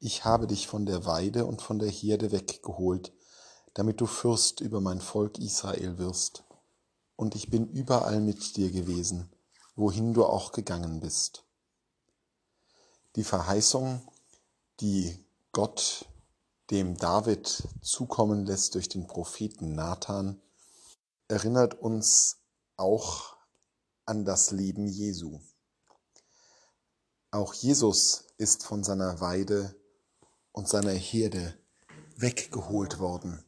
ich habe dich von der Weide und von der Herde weggeholt, damit du Fürst über mein Volk Israel wirst. Und ich bin überall mit dir gewesen, wohin du auch gegangen bist. Die Verheißung, die Gott dem David zukommen lässt durch den Propheten Nathan, erinnert uns auch an das Leben Jesu. Auch Jesus ist von seiner Weide und seiner Herde weggeholt worden.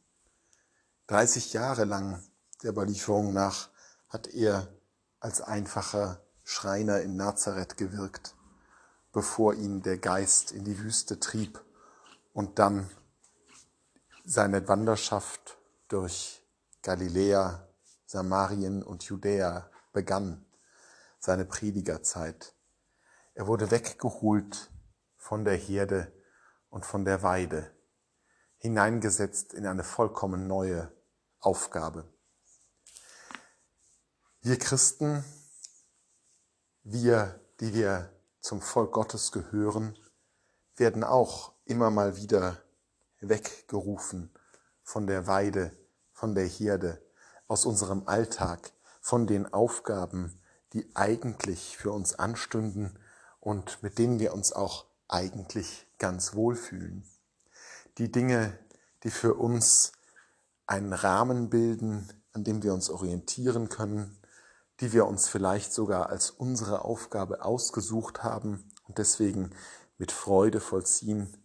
30 Jahre lang der Überlieferung nach hat er als einfacher Schreiner in Nazareth gewirkt, bevor ihn der Geist in die Wüste trieb und dann seine Wanderschaft durch Galiläa, Samarien und Judäa begann, seine Predigerzeit. Er wurde weggeholt von der Herde und von der Weide, hineingesetzt in eine vollkommen neue Aufgabe. Wir Christen, wir, die wir zum Volk Gottes gehören, werden auch immer mal wieder weggerufen von der Weide, von der Herde, aus unserem Alltag, von den Aufgaben, die eigentlich für uns anstünden und mit denen wir uns auch eigentlich ganz wohlfühlen. Die Dinge, die für uns einen Rahmen bilden, an dem wir uns orientieren können, die wir uns vielleicht sogar als unsere Aufgabe ausgesucht haben und deswegen mit Freude vollziehen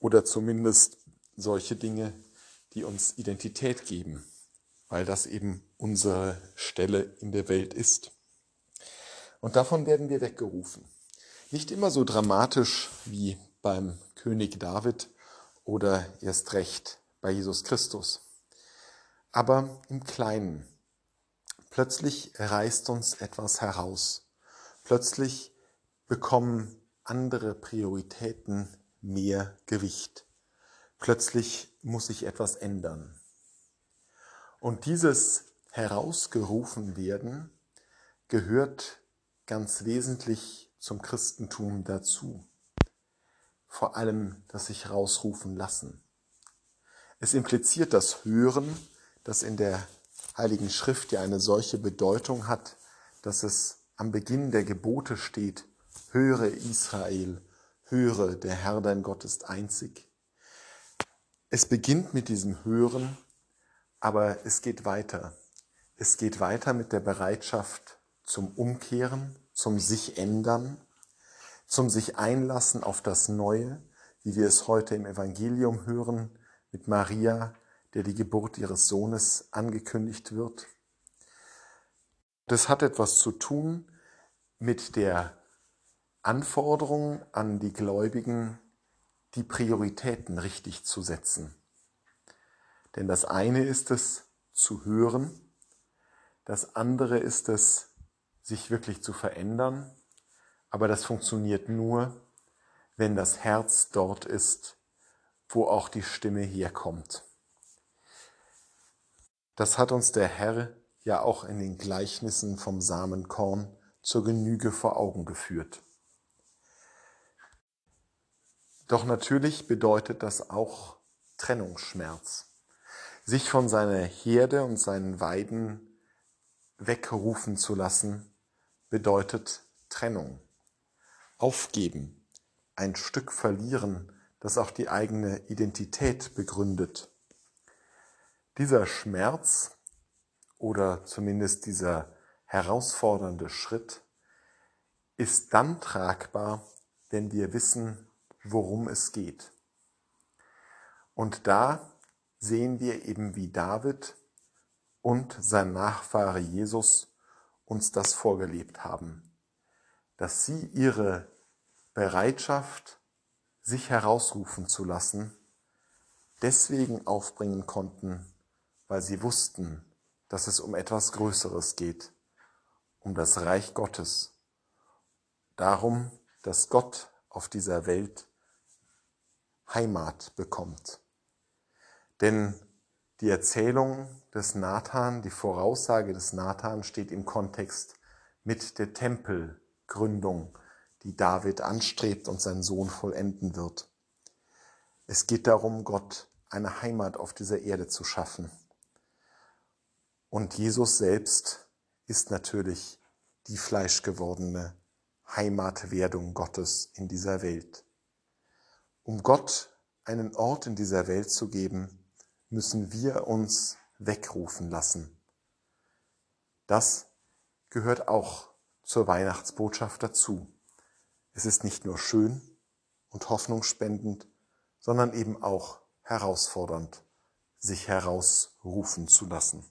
oder zumindest solche Dinge, die uns Identität geben, weil das eben unsere Stelle in der Welt ist. Und davon werden wir weggerufen. Nicht immer so dramatisch wie beim König David oder erst recht bei Jesus Christus. Aber im Kleinen. Plötzlich reißt uns etwas heraus. Plötzlich bekommen andere Prioritäten mehr Gewicht. Plötzlich muss sich etwas ändern. Und dieses herausgerufen werden gehört ganz wesentlich zum Christentum dazu vor allem das sich rausrufen lassen. Es impliziert das Hören, das in der Heiligen Schrift ja eine solche Bedeutung hat, dass es am Beginn der Gebote steht, höre Israel, höre, der Herr dein Gott ist einzig. Es beginnt mit diesem Hören, aber es geht weiter. Es geht weiter mit der Bereitschaft zum Umkehren, zum sich ändern, zum sich einlassen auf das Neue, wie wir es heute im Evangelium hören, mit Maria, der die Geburt ihres Sohnes angekündigt wird. Das hat etwas zu tun mit der Anforderung an die Gläubigen, die Prioritäten richtig zu setzen. Denn das eine ist es zu hören, das andere ist es, sich wirklich zu verändern aber das funktioniert nur, wenn das Herz dort ist, wo auch die Stimme herkommt. Das hat uns der Herr ja auch in den Gleichnissen vom Samenkorn zur Genüge vor Augen geführt. Doch natürlich bedeutet das auch Trennungsschmerz. Sich von seiner Herde und seinen Weiden wegrufen zu lassen, bedeutet Trennung aufgeben, ein Stück verlieren, das auch die eigene Identität begründet. Dieser Schmerz oder zumindest dieser herausfordernde Schritt ist dann tragbar, wenn wir wissen, worum es geht. Und da sehen wir eben, wie David und sein Nachfahre Jesus uns das vorgelebt haben, dass sie ihre Bereitschaft, sich herausrufen zu lassen, deswegen aufbringen konnten, weil sie wussten, dass es um etwas Größeres geht, um das Reich Gottes, darum, dass Gott auf dieser Welt Heimat bekommt. Denn die Erzählung des Nathan, die Voraussage des Nathan steht im Kontext mit der Tempelgründung die David anstrebt und sein Sohn vollenden wird. Es geht darum, Gott eine Heimat auf dieser Erde zu schaffen. Und Jesus selbst ist natürlich die fleischgewordene Heimatwerdung Gottes in dieser Welt. Um Gott einen Ort in dieser Welt zu geben, müssen wir uns wegrufen lassen. Das gehört auch zur Weihnachtsbotschaft dazu. Es ist nicht nur schön und hoffnungsspendend, sondern eben auch herausfordernd, sich herausrufen zu lassen.